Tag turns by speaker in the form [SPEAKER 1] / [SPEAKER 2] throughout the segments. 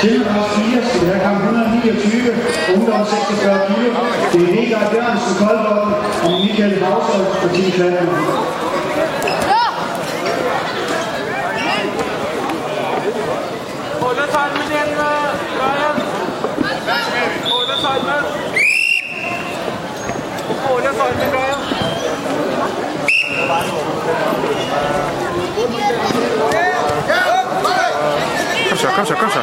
[SPEAKER 1] Til 4 skal der have 129, ungdom 46. Det er Vegard Jørgensen Koldborg og Michael Havsøj på 10 klatter.
[SPEAKER 2] Både sammen den, Brian. Brian.
[SPEAKER 3] Kom så, kom så,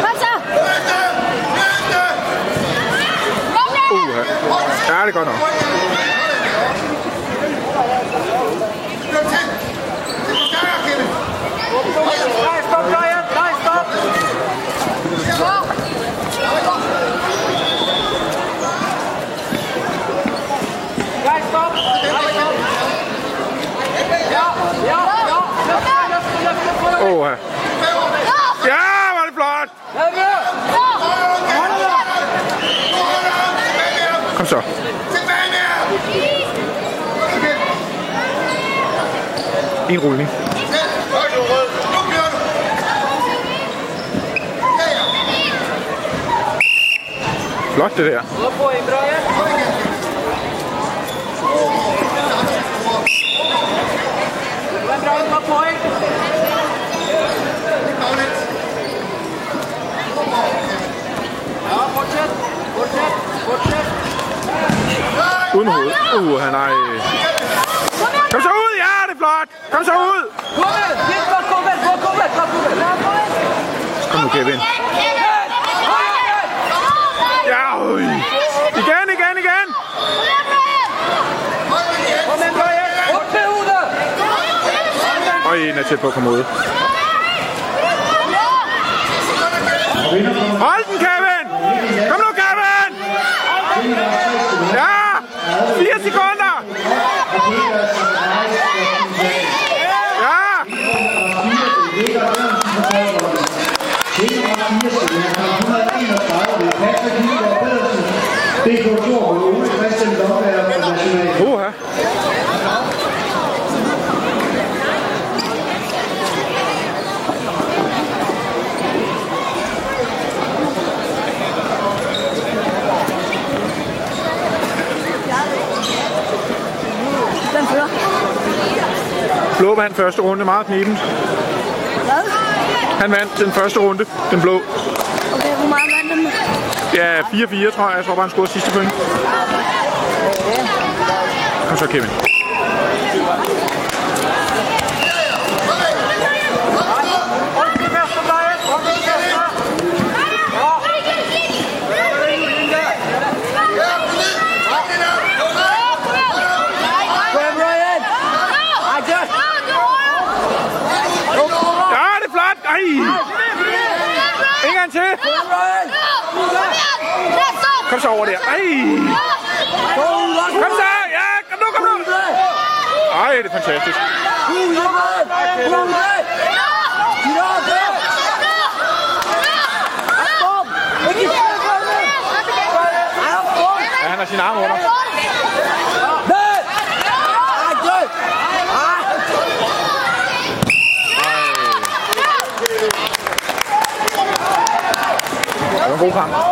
[SPEAKER 3] kom så. Uha. Ja, det er godt nok.
[SPEAKER 2] Nej, stop, Brian. Nej, stop. Nej, stop. Nej, stop. Ja, ja, ja. Løft, løft,
[SPEAKER 3] Åh, Ja, var det flot. Kom så. En rulling. Flot det der.
[SPEAKER 2] Gå på en, Brian. Men Brian, gå på en. Ja, fortsæt. Fortsæt. Fortsæt.
[SPEAKER 3] Uden hoved. Uh, han er... Kom så ud. Ja, det er flot. Kom så ud.
[SPEAKER 2] Kom
[SPEAKER 3] nu, Kevin. Ja, øj. Igen, igen, igen. Og en er tæt på at komme ud. Hold den, Kevin! Kom nu, Kevin! Ja! 4 sekunder! Ja!
[SPEAKER 1] DK Thor Ole Christian Lomberg på National.
[SPEAKER 3] Uha. Blå vandt første runde meget knibent.
[SPEAKER 4] Hvad?
[SPEAKER 3] Han vandt den første runde, den blå.
[SPEAKER 4] Okay, hvor meget vandt den?
[SPEAKER 3] Ja, 4-4 tror jeg. Jeg tror bare, han scorede sidste point. Kom så, Kevin.
[SPEAKER 2] Hold til første, Brian. Hold til første. Kom med, Brian. Ej, just.
[SPEAKER 3] Ja, det er flot! Ej! En gang til!
[SPEAKER 2] Brian.
[SPEAKER 3] Kom så over der. Ej! Kom så! Ja, kom nu, kom nu! Ej, det er fantastisk. Ja, han har sin arm under. Det var en god kamp. Det var godt.